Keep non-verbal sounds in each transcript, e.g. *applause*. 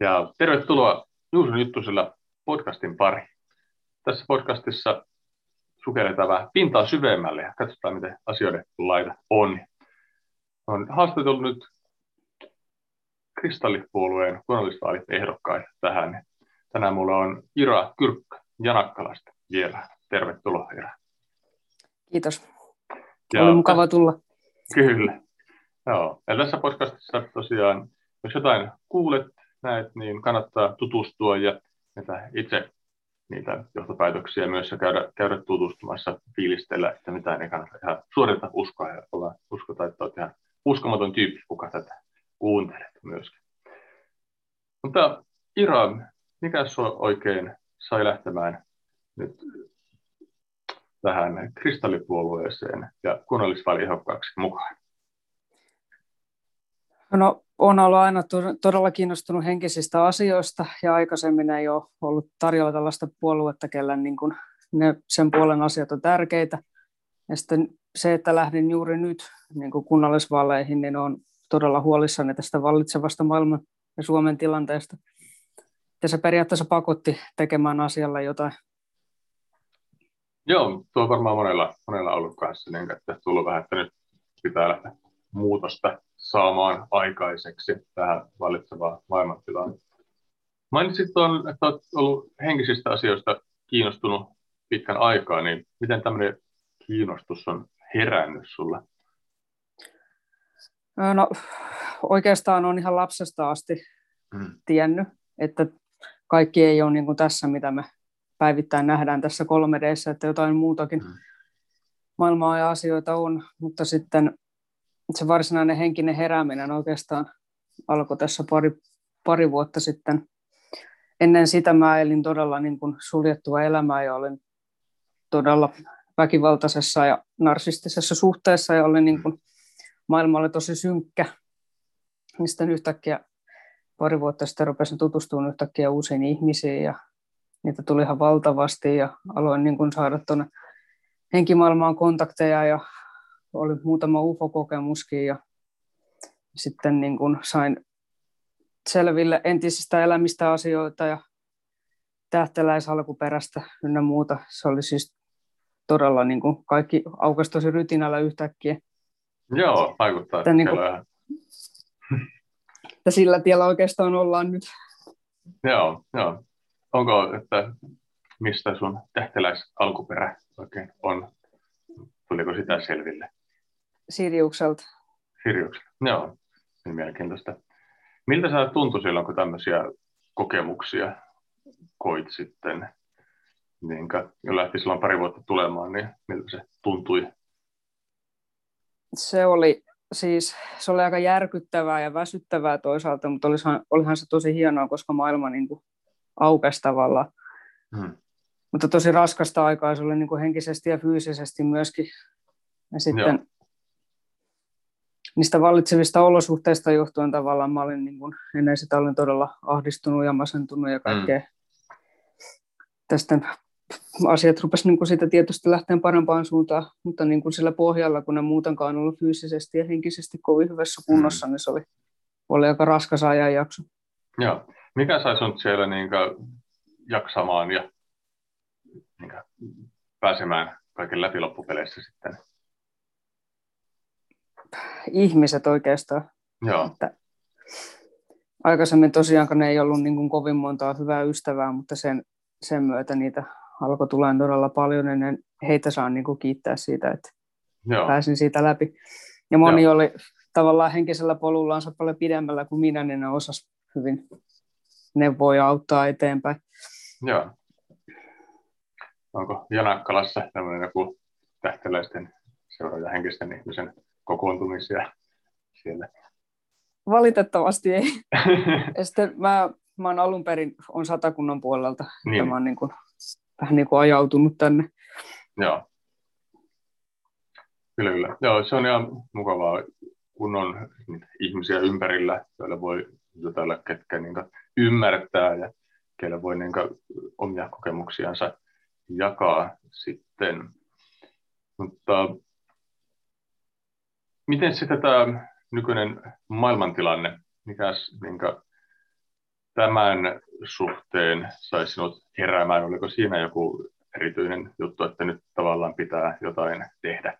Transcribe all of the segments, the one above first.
ja tervetuloa Juuson juttusella podcastin pari. Tässä podcastissa sukelletaan vähän pintaa syvemmälle ja katsotaan, miten asioiden laita on. On haastatellut nyt kristallipuolueen kunnallisvaalit ehdokkaita tähän. Tänään mulla on Ira Kyrkkö Janakkalasta vielä. Tervetuloa Ira. Kiitos. Ja Oli mukava tulla. Kyllä. Joo. Ja tässä podcastissa tosiaan, jos jotain kuulet, näet, niin kannattaa tutustua ja itse niitä johtopäätöksiä myös ja käydä, käydä tutustumassa, fiilistellä, että mitään ei kannata ihan suorita uskoa ja olla, uskota, että olet ihan uskomaton tyyppi, kuka tätä kuuntelet myöskin. Mutta Ira, mikä sinua oikein sai lähtemään nyt tähän kristallipuolueeseen ja kunnallisvaaliehokkaaksi mukaan? No, on ollut aina todella kiinnostunut henkisistä asioista ja aikaisemmin ei ole ollut tarjolla tällaista puoluetta, kellä niin kuin ne, sen puolen asiat on tärkeitä. Ja sitten se, että lähdin juuri nyt niin kuin kunnallisvaaleihin, niin on todella huolissani tästä vallitsevasta maailman ja Suomen tilanteesta. Ja se periaatteessa pakotti tekemään asialla jotain. Joo, tuo on varmaan monella, monella ollut kanssa, niin että tullut vähän, että nyt pitää lähteä muutosta saamaan aikaiseksi tähän vallitsevaan maailmantilaan. Mainitsit tuon, että olet ollut henkisistä asioista kiinnostunut pitkän aikaa, niin miten tämmöinen kiinnostus on herännyt sulle? No oikeastaan on ihan lapsesta asti hmm. tiennyt, että kaikki ei ole niin kuin tässä, mitä me päivittäin nähdään tässä 3 d että jotain muutakin hmm. maailmaa ja asioita on, mutta sitten se varsinainen henkinen herääminen oikeastaan alkoi tässä pari, pari vuotta sitten. Ennen sitä mä elin todella niin kuin suljettua elämää ja olin todella väkivaltaisessa ja narsistisessa suhteessa ja olin niin kuin, maailma oli tosi synkkä. Mistä yhtäkkiä pari vuotta sitten rupesin tutustumaan yhtäkkiä uusiin ihmisiin ja niitä tuli ihan valtavasti ja aloin niin kuin saada tuonne henkimaailmaan kontakteja ja oli muutama UFO-kokemuskin ja sitten niin kuin sain selville entisistä elämistä asioita ja tähteläisalkuperästä ynnä muuta. Se oli siis todella niin kuin kaikki aukesi tosi rytinällä yhtäkkiä. Joo, vaikuttaa. Että, niin kuin, että sillä tiellä oikeastaan ollaan nyt. Joo, joo. Onko, että mistä sun tähteläisalkuperä oikein on? Tuliko sitä selville? Siriukselta. Siriukselta, joo. Niin mielenkiintoista. Miltä sä tuntui silloin, kun tämmöisiä kokemuksia koit sitten? Niin, jo lähti silloin pari vuotta tulemaan, niin miltä se tuntui? Se oli siis, se oli aika järkyttävää ja väsyttävää toisaalta, mutta olihan, olihan se tosi hienoa, koska maailma niin kuin aukesi tavallaan. Hmm. Mutta tosi raskasta aikaa se oli niin kuin henkisesti ja fyysisesti myöskin. Ja sitten Joo niistä vallitsevista olosuhteista johtuen tavallaan mä olin niin kuin, ennen sitä olin todella ahdistunut ja masentunut ja kaikkea. Mm. Tästä asiat rupesivat niin siitä tietysti lähteä parempaan suuntaan, mutta niin kuin sillä pohjalla, kun ne muutenkaan ollut fyysisesti ja henkisesti kovin hyvässä kunnossa, mm. niin se oli, oli aika raskas ajanjakso. Joo. Mikä sai sinut siellä niin jaksamaan ja niin pääsemään kaiken läpi loppupeleissä sitten? Ihmiset oikeastaan. Joo. Että aikaisemmin tosiaan ne ei ollut niin kuin kovin montaa hyvää ystävää, mutta sen, sen myötä niitä alkoi tulla todella paljon, ennen heitä saan niin kuin kiittää siitä, että Joo. pääsin siitä läpi. Ja moni Joo. oli tavallaan henkisellä polullaansa paljon pidemmällä kuin minä, niin ne osas hyvin neuvoja auttaa eteenpäin. Joo. Onko Janakkalassa tämmöinen joku tähteläisten seuraaja henkisten ihmisen kokoontumisia siellä? Valitettavasti ei. *laughs* ja sitten mä, mä oon alun perin on satakunnan puolelta, niin. mä oon niin kuin, vähän niin kuin ajautunut tänne. Joo. Kyllä, kyllä. Joo, se on ihan mukavaa, kun on ihmisiä ympärillä, joilla voi jutella, ketkä niin ymmärtää ja keillä voi niin omia kokemuksiansa jakaa sitten. Mutta miten sitten tämä nykyinen maailmantilanne, mikä, minkä, tämän suhteen sai sinut heräämään? Oliko siinä joku erityinen juttu, että nyt tavallaan pitää jotain tehdä?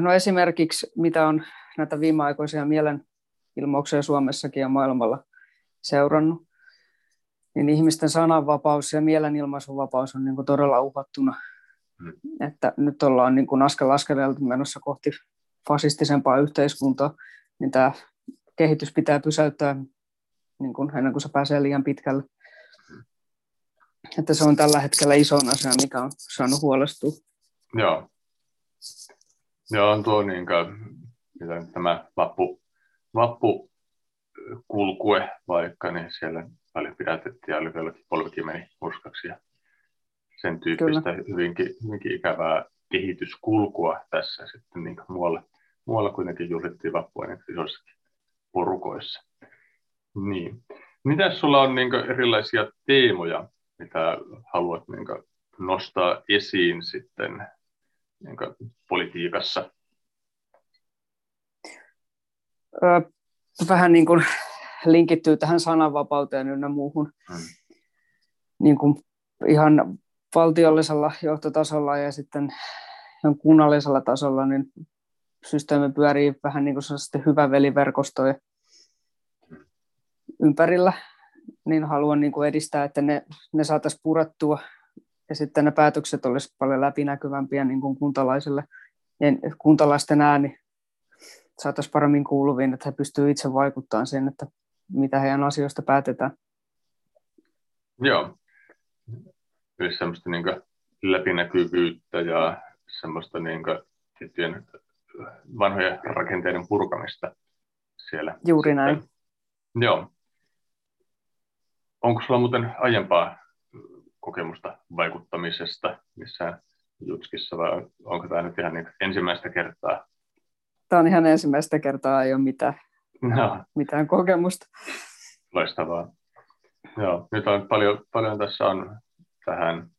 No esimerkiksi mitä on näitä viimeaikoisia mielenilmauksia Suomessakin ja maailmalla seurannut, niin ihmisten sananvapaus ja mielenilmaisuvapaus on niin todella uhattuna. Hmm. Että nyt ollaan niin kuin askel askeleelta menossa kohti fasistisempaa yhteiskuntaa, niin tämä kehitys pitää pysäyttää niin kuin ennen kuin se pääsee liian pitkälle. Että se on tällä hetkellä iso asia, mikä on saanut huolestua. Joo. Joo, on tuo niin kuin, mitä tämä vappu, vappu kulkue vaikka, niin siellä paljon pidätettiin ja oli vieläkin polvikin meni uskaksi ja sen tyyppistä Kyllä. hyvinkin, hyvinkin ikävää kehityskulkua tässä sitten niin muualla, muualla kuitenkin juhlittiin vappua niin isoissakin porukoissa. Niin. Mitä sulla on niin erilaisia teemoja, mitä haluat niin nostaa esiin sitten niin politiikassa? Vähän niin kuin linkittyy tähän sananvapauteen ynnä muuhun. Hmm. Niin kuin ihan valtiollisella johtotasolla ja sitten kunnallisella tasolla, niin systeemi pyörii vähän niin kuin hyvä veliverkostoja ympärillä, niin haluan niin kuin edistää, että ne, ne saataisiin purattua ja sitten ne päätökset olisivat paljon läpinäkyvämpiä niin kuin kuntalaisille. Ja kuntalaisten ääni saataisiin paremmin kuuluviin, että he pystyvät itse vaikuttamaan siihen, että mitä heidän asioista päätetään. Joo. Eli semmoista niin läpinäkyvyyttä ja semmoista niin tiettyjen vanhojen rakenteiden purkamista siellä. Juuri näin. Joo. Onko sulla muuten aiempaa kokemusta vaikuttamisesta missään jutskissa vai onko tämä nyt ihan niin ensimmäistä kertaa? Tämä on ihan ensimmäistä kertaa, ei ole mitään, no. mitään kokemusta. Loistavaa. Joo, nyt on paljon, paljon tässä on tähän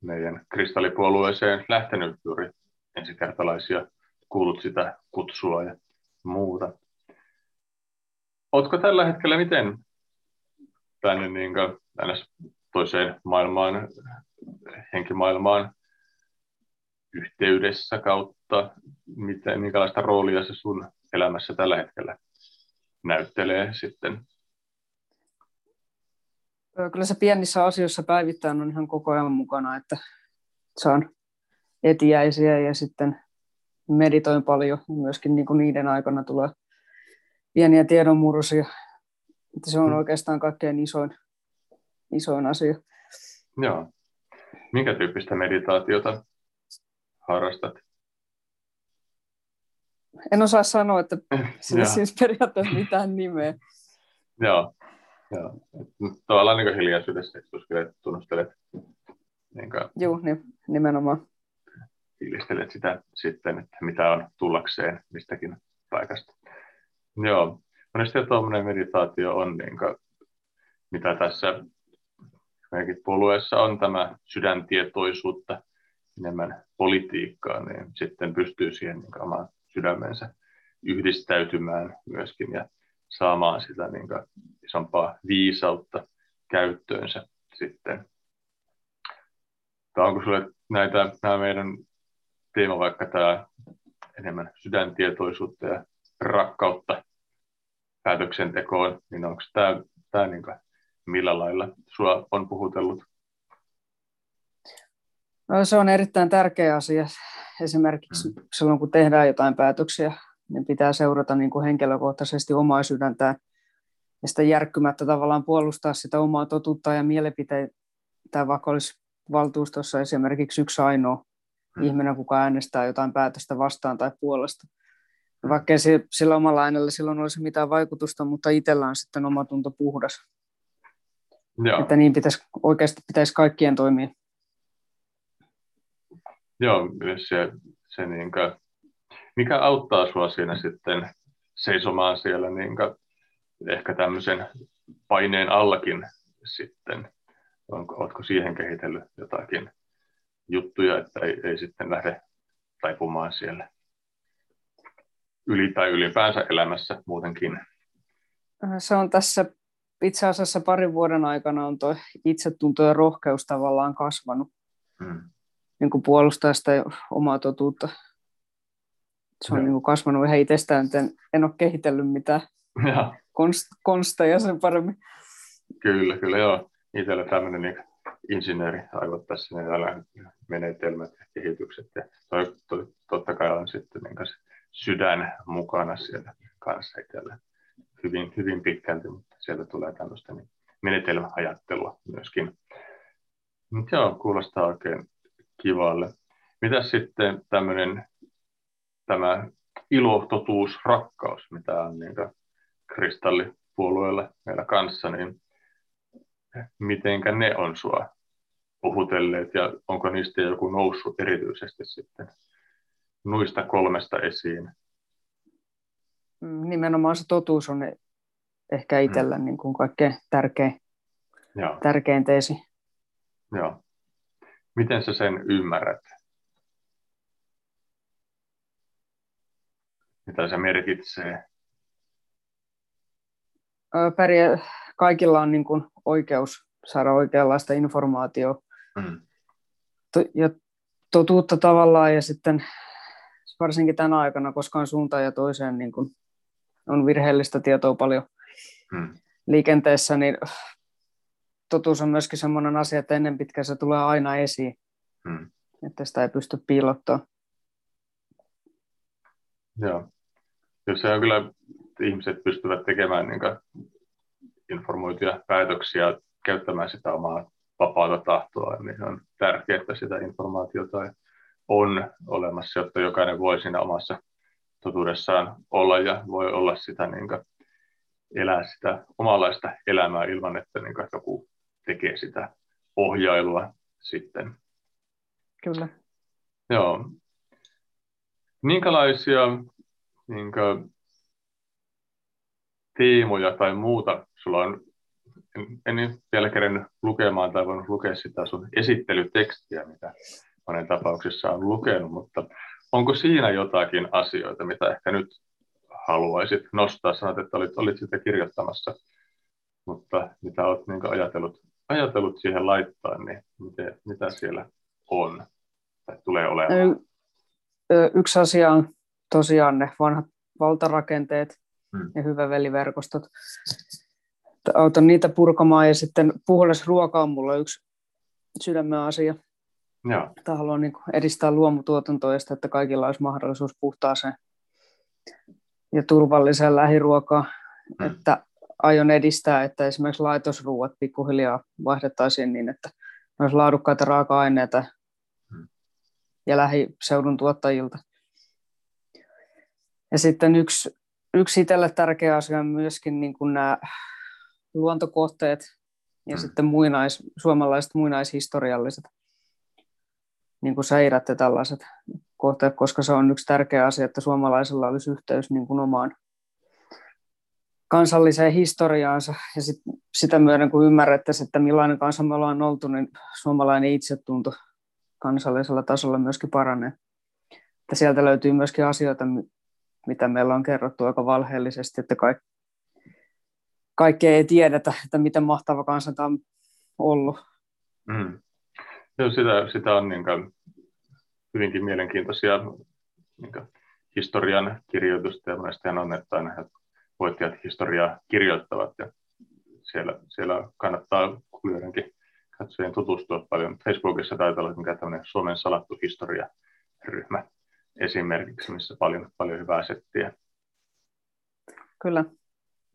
meidän kristallipuolueeseen lähtenyt juuri ensikertalaisia, kuullut sitä kutsua ja muuta. Oletko tällä hetkellä miten tänne niin kuin, toiseen maailmaan, henkimaailmaan yhteydessä kautta, miten, minkälaista roolia se sun elämässä tällä hetkellä näyttelee sitten? Kyllä se pienissä asioissa päivittäin on ihan koko ajan mukana, että saan etiäisiä ja sitten meditoin paljon. Myöskin niin kuin niiden aikana tulee pieniä tiedonmurrosia. Että se on mm. oikeastaan kaikkein isoin, isoin asia. Joo. Minkä tyyppistä meditaatiota harrastat? En osaa sanoa, että *laughs* sillä siis periaatteessa mitään nimeä. Joo. Joo. Tavallaan niin hiljaisuudessa, että tunnustelet. Niin kuin, Joo, nimenomaan. Fiilistelet sitä sitten, että mitä on tullakseen mistäkin paikasta. Joo. Monesti tuommoinen meditaatio on, niin kuin, mitä tässä meidänkin puolueessa on tämä sydäntietoisuutta, enemmän politiikkaa, niin sitten pystyy siihen niin omaan sydämensä yhdistäytymään myöskin ja saamaan sitä niin isompaa viisautta käyttöönsä sitten. Tai onko sinulle näitä, nämä meidän teema, vaikka tämä enemmän sydäntietoisuutta ja rakkautta päätöksentekoon, niin onko tämä, tämä niin millä lailla sinua on puhutellut? No, se on erittäin tärkeä asia. Esimerkiksi mm. silloin, kun tehdään jotain päätöksiä, niin pitää seurata niin kuin henkilökohtaisesti omaa sydäntään ja sitä järkkymättä tavallaan puolustaa sitä omaa totuutta ja mielipiteitä, vaikka olisi valtuustossa esimerkiksi yksi ainoa mm. ihminen, kuka äänestää jotain päätöstä vastaan tai puolesta. Vaikka ei sillä omalla äänellä silloin olisi mitään vaikutusta, mutta itsellä on sitten oma tunto puhdas. Joo. Että niin pitäisi, oikeasti pitäisi kaikkien toimia. Joo, se, se niin kuin, mikä auttaa sinua siinä sitten seisomaan siellä niin kuin, ehkä tämmöisen paineen allakin sitten? Onko, oletko siihen kehitellyt jotakin juttuja, että ei, ei sitten lähde taipumaan siellä yli tai ylipäänsä elämässä muutenkin? Se on tässä itse asiassa parin vuoden aikana on tuo itsetunto ja rohkeus tavallaan kasvanut hmm. niin kuin puolustaa sitä omaa totuutta. Se on niin kuin kasvanut ihan itsestään, en, en ole kehitellyt mitään ja. Konst, konsteja sen paremmin. Kyllä, kyllä joo. Itsellä tämmöinen niin insinööri aivot tässä, niin menetelmät ja kehitykset. Ja toi, toi, totta kai on sitten niin sydän mukana siellä kanssa itsellä hyvin, hyvin pitkälti, mutta sieltä tulee tämmöistä niin menetelmäajattelua myöskin. Mutta joo, kuulostaa oikein kivalle. Mitä sitten tämmöinen tämä ilo, totuus, rakkaus, mitä on niin kristallipuolueella meillä kanssa, niin mitenkä ne on sua puhutelleet ja onko niistä joku noussut erityisesti sitten nuista kolmesta esiin? Nimenomaan se totuus on ehkä itsellä mm. niin kuin kaikkein tärkein, Joo. tärkein teesi. Joo. Miten sä sen ymmärrät? Mitä se merkitsee? Pärjää, kaikilla on niin kuin oikeus saada oikeanlaista informaatiota mm. ja totuutta tavallaan ja sitten varsinkin tänä aikana, koska on suuntaan ja toiseen niin kuin on virheellistä tietoa paljon hmm. liikenteessä, niin totuus on myöskin sellainen asia, että ennen pitkään se tulee aina esiin, hmm. että sitä ei pysty piilottamaan. Joo. Jos se on kyllä, ihmiset pystyvät tekemään niin informoituja päätöksiä, käyttämään sitä omaa vapaata tahtoa, niin on tärkeää, että sitä informaatiota on olemassa, jotta jokainen voi siinä omassa totuudessaan olla ja voi olla sitä niin kuin, elää sitä omanlaista elämää ilman, että niin kuin, joku tekee sitä ohjailua sitten. Kyllä. Joo. Minkälaisia niin kuin, teemoja tai muuta sulla on, en, en vielä kerennyt lukemaan tai voinut lukea sitä sun esittelytekstiä, mitä monen tapauksessa on lukenut, mutta onko siinä jotakin asioita, mitä ehkä nyt haluaisit nostaa? Sanoit, että olit, olit sitä kirjoittamassa, mutta mitä olet niin ajatellut, ajatellut siihen laittaa, niin miten, mitä siellä on tai tulee olemaan? Yksi asia on tosiaan ne vanhat valtarakenteet hmm. ja hyväveliverkostot. Autan niitä purkamaan ja sitten puhdas ruoka on mulla yksi sydämen asia. Joo. Että haluan niin edistää luomutuotantoa ja sitä, että kaikilla olisi mahdollisuus puhtaaseen ja turvalliseen lähiruokaan. Mm. Että aion edistää, että esimerkiksi laitosruuat pikkuhiljaa vaihdettaisiin niin, että olisi laadukkaita raaka-aineita mm. ja lähiseudun tuottajilta. Ja sitten yksi, yksi itselle tärkeä asia on myöskin niin kuin nämä luontokohteet ja mm. sitten muinais, suomalaiset muinaishistorialliset niin kuin seirat ja tällaiset kohteet, koska se on yksi tärkeä asia, että suomalaisilla olisi yhteys niin kuin omaan kansalliseen historiaansa ja sit, sitä myöden, kun ymmärrettäisiin, että millainen kansa me ollaan oltu, niin suomalainen itsetunto kansallisella tasolla myöskin paranee. Että sieltä löytyy myöskin asioita, mitä meillä on kerrottu aika valheellisesti, että kaikki, kaikkea ei tiedetä, että miten mahtava kansa tämä on ollut. Mm. Joo, sitä, sitä on niin kuin, hyvinkin mielenkiintoisia niin kuin, historian kirjoitusta ja monesti on, että aina voittajat historiaa kirjoittavat ja siellä, siellä kannattaa kuulijoidenkin katsojien tutustua paljon. Facebookissa taitaa olla mikä tämmöinen Suomen salattu historia-ryhmä esimerkiksi, missä paljon, paljon hyvää settiä. Kyllä.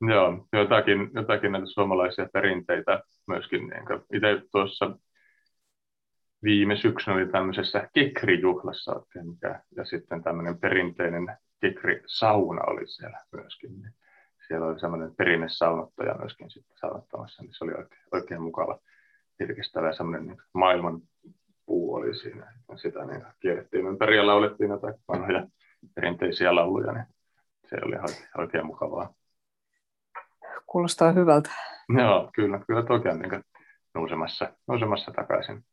Joo, jotakin, jotakin näitä suomalaisia perinteitä myöskin. Niin itse tuossa viime syksynä oli tämmöisessä kekrijuhlassa oikein, mikä, ja sitten tämmöinen perinteinen kekrisauna oli siellä myöskin. Niin siellä oli semmoinen perinnesaunottaja myöskin sitten saunottamassa, niin se oli oikein, oikein mukava virkistävä ja semmoinen niin maailman puu oli siinä. Sitä niin kierrettiin ympäri ja laulettiin jotain vanhoja perinteisiä lauluja, niin se oli oikein, oikein mukavaa. Kuulostaa hyvältä. Joo, kyllä, kyllä toki on niin nousemassa, nousemassa takaisin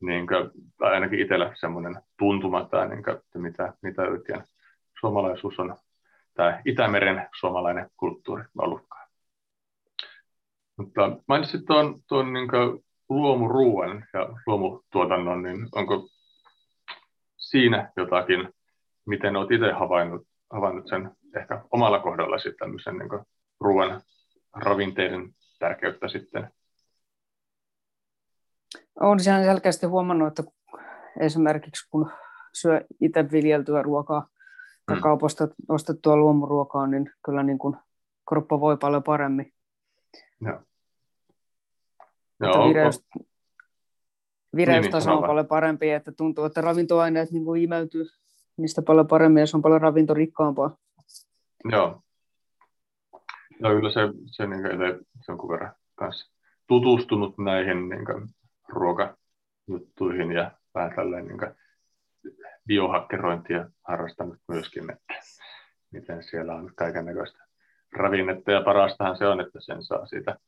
niin kuin, tai ainakin itsellä semmoinen tuntuma, tai niin kuin, että mitä, mitä oikein suomalaisuus on, tai Itämeren suomalainen kulttuuri ollutkaan. Mutta mainitsit tuon, tuon niin luomuruuan ja luomutuotannon, niin onko siinä jotakin, miten olet itse havainnut, havainnut sen ehkä omalla kohdalla sitten tämmöisen niin ruoan ravinteiden tärkeyttä sitten? Olen ihan selkeästi huomannut, että esimerkiksi kun syö itse viljeltyä ruokaa tai mm. kaupasta ostettua luomuruokaa, niin kyllä niin kuin kroppa voi paljon paremmin. Joo. Joo, vireys, vireystaso on paljon parempi, että tuntuu, että ravintoaineet niin kuin imeytyy niistä paljon paremmin ja se on paljon ravintorikkaampaa. Joo. Joo, kyllä se, se niin kuin jonkun verran kanssa tutustunut näihin niin kuin, ruokajuttuihin ja vähän tälleen niin kuin, biohakkerointia harrastanut myöskin, että miten siellä on kaiken näköistä ravinnetta ja parastahan se on, että sen saa siitä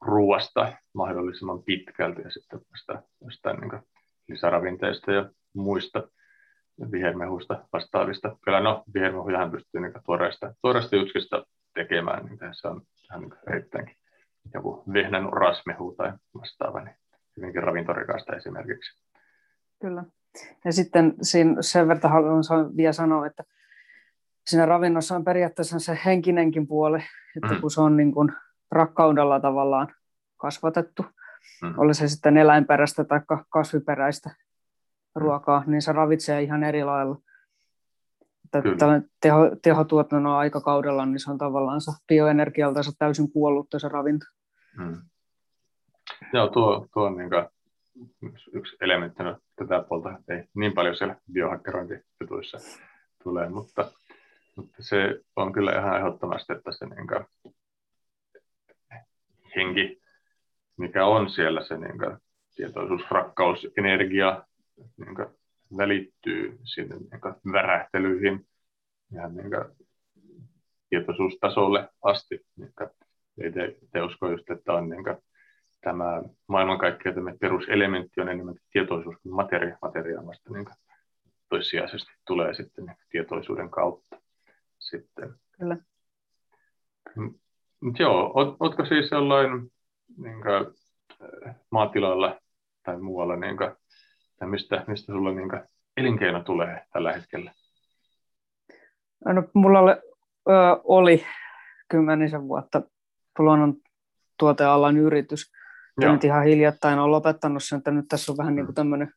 ruoasta mahdollisimman pitkälti ja sitten jostain, jostain niin lisäravinteista ja muista vihermehuista vastaavista. Kyllä no, vihermehujahan pystyy niin tuoreista, tuoreista jutskista tekemään, niin se on ihan niin erittäinkin joku vehnän rasmehu tai vastaava, niin hyvinkin ravintorikasta esimerkiksi. Kyllä. Ja sitten siinä sen verran haluan vielä sanoa, että siinä ravinnossa on periaatteessa se henkinenkin puoli, että mm. kun se on niin kuin rakkaudella tavallaan kasvatettu, mm. oli se sitten eläinperäistä tai kasviperäistä ruokaa, niin se ravitsee ihan eri lailla. Että teho, tehotuotannon aikakaudella niin se on tavallaan bioenergialta täysin kuollut se ravinto. Mm. Joo, tuo, tuo on niin yksi elementti, no, tätä puolta ei niin paljon siellä biohakkerointijutuissa tulee, mutta, mutta se on kyllä ihan ehdottomasti, että se niin kuin, henki, mikä on siellä, se niin kuin, tietoisuus, rakkaus, energia niin kuin, välittyy sinne niin kuin, värähtelyihin ihan niin kuin, tietoisuustasolle asti. Niin kuin, ei te, te usko just, että on niin kuin, tämä maailmankaikkeuden peruselementti on enemmän tietoisuus kuin materia. Materia vasta niin toissijaisesti tulee sitten niin tietoisuuden kautta. Sitten. Kyllä. Mut joo, oletko siis jollain niin kuin, äh, maatilalla tai muualla, niin kuin, tai mistä, mistä sulla niin kuin, elinkeino tulee tällä hetkellä? No, mulla oli, ö, oli kymmenisen vuotta luonnon tuotealan yritys, ja nyt ihan hiljattain on lopettanut sen, että nyt tässä on vähän niin kuin mm. tämmöinen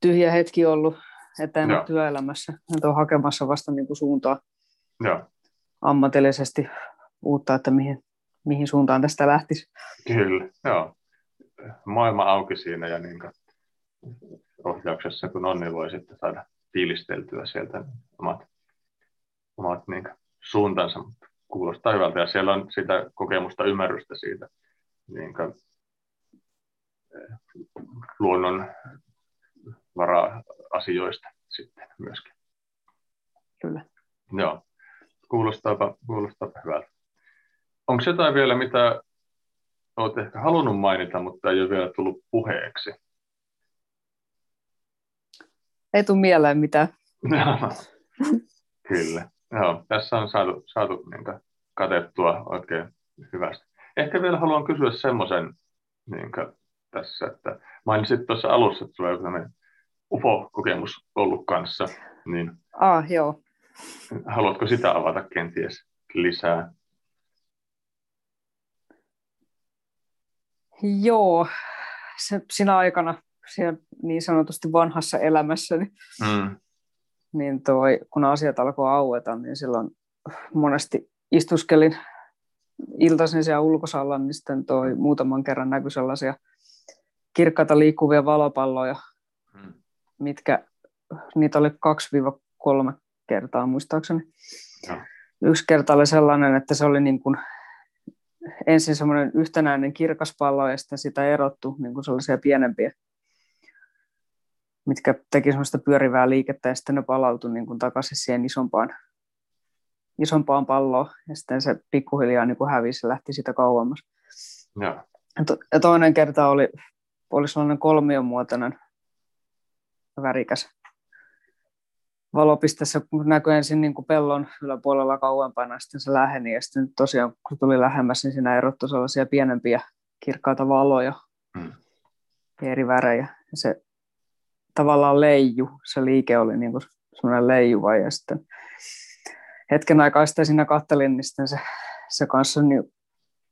tyhjä hetki ollut, että en ole työelämässä. Nyt on hakemassa vasta niin kuin suuntaa Joo. ammatillisesti uutta, että mihin, mihin suuntaan tästä lähtisi. Kyllä, joo. Maailma auki siinä ja niin ohjauksessa kun on, niin voi sitten saada tiilisteltyä sieltä omat, omat niin suuntansa. Kuulostaa hyvältä ja siellä on sitä kokemusta, ymmärrystä siitä niin luonnon vara-asioista sitten myöskin. Kyllä. Joo, kuulostaapa, kuulostaapa hyvältä. Onko jotain vielä, mitä olet ehkä halunnut mainita, mutta ei ole vielä tullut puheeksi? Ei tule mieleen mitään. *laughs* Kyllä. Joo, tässä on saatu, saatu niin katettua oikein hyvästi. Ehkä vielä haluan kysyä semmoisen niin tässä, että mainitsit tuossa alussa, että sulla on UFO-kokemus ollut kanssa, niin ah, joo. haluatko sitä avata kenties lisää? Joo, se, sinä aikana siellä niin sanotusti vanhassa elämässä, mm. niin toi, kun asiat alkoi aueta, niin silloin monesti istuskelin iltaisin siellä ulkosalla, niin sitten toi muutaman kerran näkyi sellaisia kirkkaita liikkuvia valopalloja, hmm. mitkä, niitä oli 2-3 kertaa muistaakseni. Ja. Yksi kerta oli sellainen, että se oli niin kuin ensin semmoinen yhtenäinen kirkas pallo ja sitten sitä erottu niin kuin sellaisia pienempiä, mitkä teki semmoista pyörivää liikettä ja sitten ne palautui niin kuin takaisin siihen isompaan, isompaan palloon ja sitten se pikkuhiljaa niin kuin hävisi ja lähti sitä kauemmas. Ja. Ja toinen kerta oli oli sellainen kolmion muotoinen värikäs valopistessä, kun näkyi ensin niin kuin pellon yläpuolella kauempana, sitten se läheni, ja sitten tosiaan kun tuli lähemmäs, niin siinä erottui sellaisia pienempiä kirkkaita valoja mm. eri värejä. Ja se tavallaan leiju, se liike oli niin kuin semmoinen leijuva, ja sitten hetken aikaa sitten siinä kattelin, niin sitten se, se kanssa niin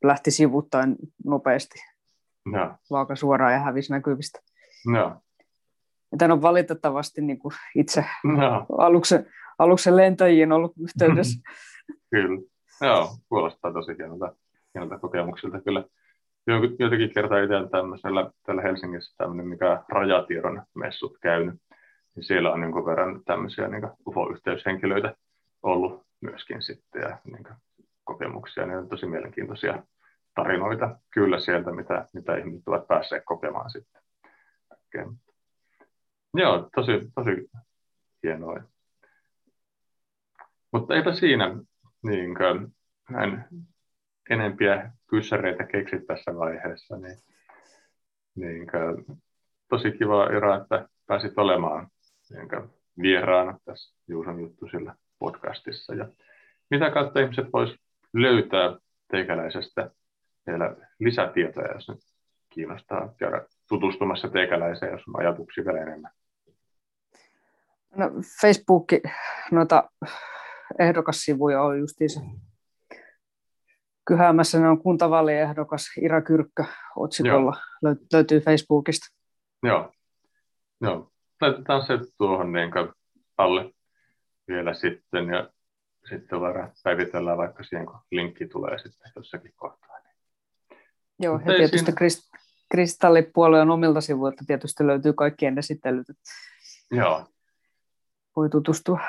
lähti sivuttain nopeasti no. vaaka suoraan ja hävisi näkyvistä. No. Tämän on valitettavasti niin kuin itse no. aluksen, aluksen lentäjiin ollut yhteydessä. *laughs* kyllä. Joo, kuulostaa tosi hienolta, hienolta kokemuksilta kyllä. Jotenkin kertaa itse tämmöisellä täällä Helsingissä tämmöinen, mikä rajatiedon messut käynyt, niin siellä on niin verran tämmöisiä niin UFO-yhteyshenkilöitä ollut myöskin sitten ja niin kokemuksia, niin on tosi mielenkiintoisia tarinoita kyllä sieltä, mitä, mitä ihmiset ovat päässeet kokemaan sitten. Joo, tosi, tosi hienoa. Mutta eipä siinä niin kuin, näin enempiä kyssäreitä keksit tässä vaiheessa, niin, niin kuin, tosi kiva Ira, että pääsit olemaan niin kuin, vieraana tässä Juuson juttu sillä podcastissa. Ja mitä kautta ihmiset vois löytää teikäläisestä vielä lisätietoja, jos nyt kiinnostaa käydä tutustumassa teikäläiseen, jos on ajatuksia vielä enemmän. No, Facebook, noita ehdokassivuja on justiinsa kyhäämässä. Ne on kuntavaaliehdokas Ira Kyrkkö otsikolla. Joo. Löytyy Facebookista. Joo. Joo. Laitetaan se tuohon niin alle vielä sitten ja sitten voidaan päivitellään vaikka siihen, kun linkki tulee sitten jossakin kohtaa. Joo, Mutta ja tietysti siinä... kristallipuolueen omilta sivuilta tietysti löytyy kaikkien esittelyt. Joo, voi tutustua.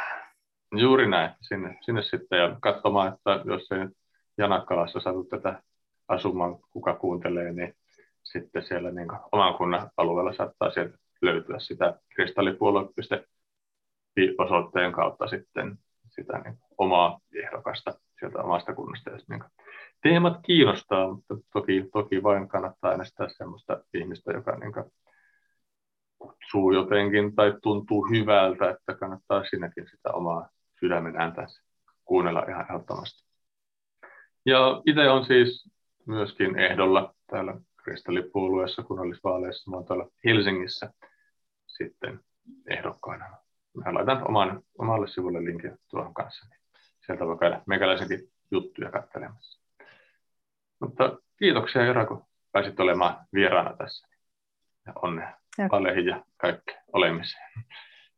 Juuri näin, sinne, sinne sitten ja katsomaan, että jos ei nyt Janakkalassa satu tätä asumaan, kuka kuuntelee, niin sitten siellä niin oman kunnan alueella saattaa sieltä löytyä sitä kristallipuolue.fi osoitteen kautta sitten sitä niin omaa ehdokasta sieltä omasta kunnasta. Ja niin teemat kiinnostaa, mutta toki, toki vain kannattaa äänestää sellaista ihmistä, joka niin kutsuu jotenkin tai tuntuu hyvältä, että kannattaa sinnekin sitä omaa sydämen ääntä kuunnella ihan ehdottomasti. Ja itse on siis myöskin ehdolla täällä kristallipuolueessa kunnallisvaaleissa. Mä oon tuolla Helsingissä sitten ehdokkaana. Mä laitan oman, omalle sivulle linkin tuohon kanssa. Niin sieltä voi käydä meikäläisenkin juttuja katselemassa. Mutta kiitoksia Jara, kun pääsit olemaan vieraana tässä. Ja onnea valeihin ja kaikkeen olemiseen,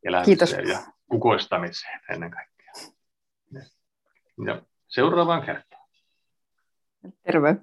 elämiseen Kiitos. ja kukoistamiseen ennen kaikkea. Ja seuraavaan kertaan. Terve.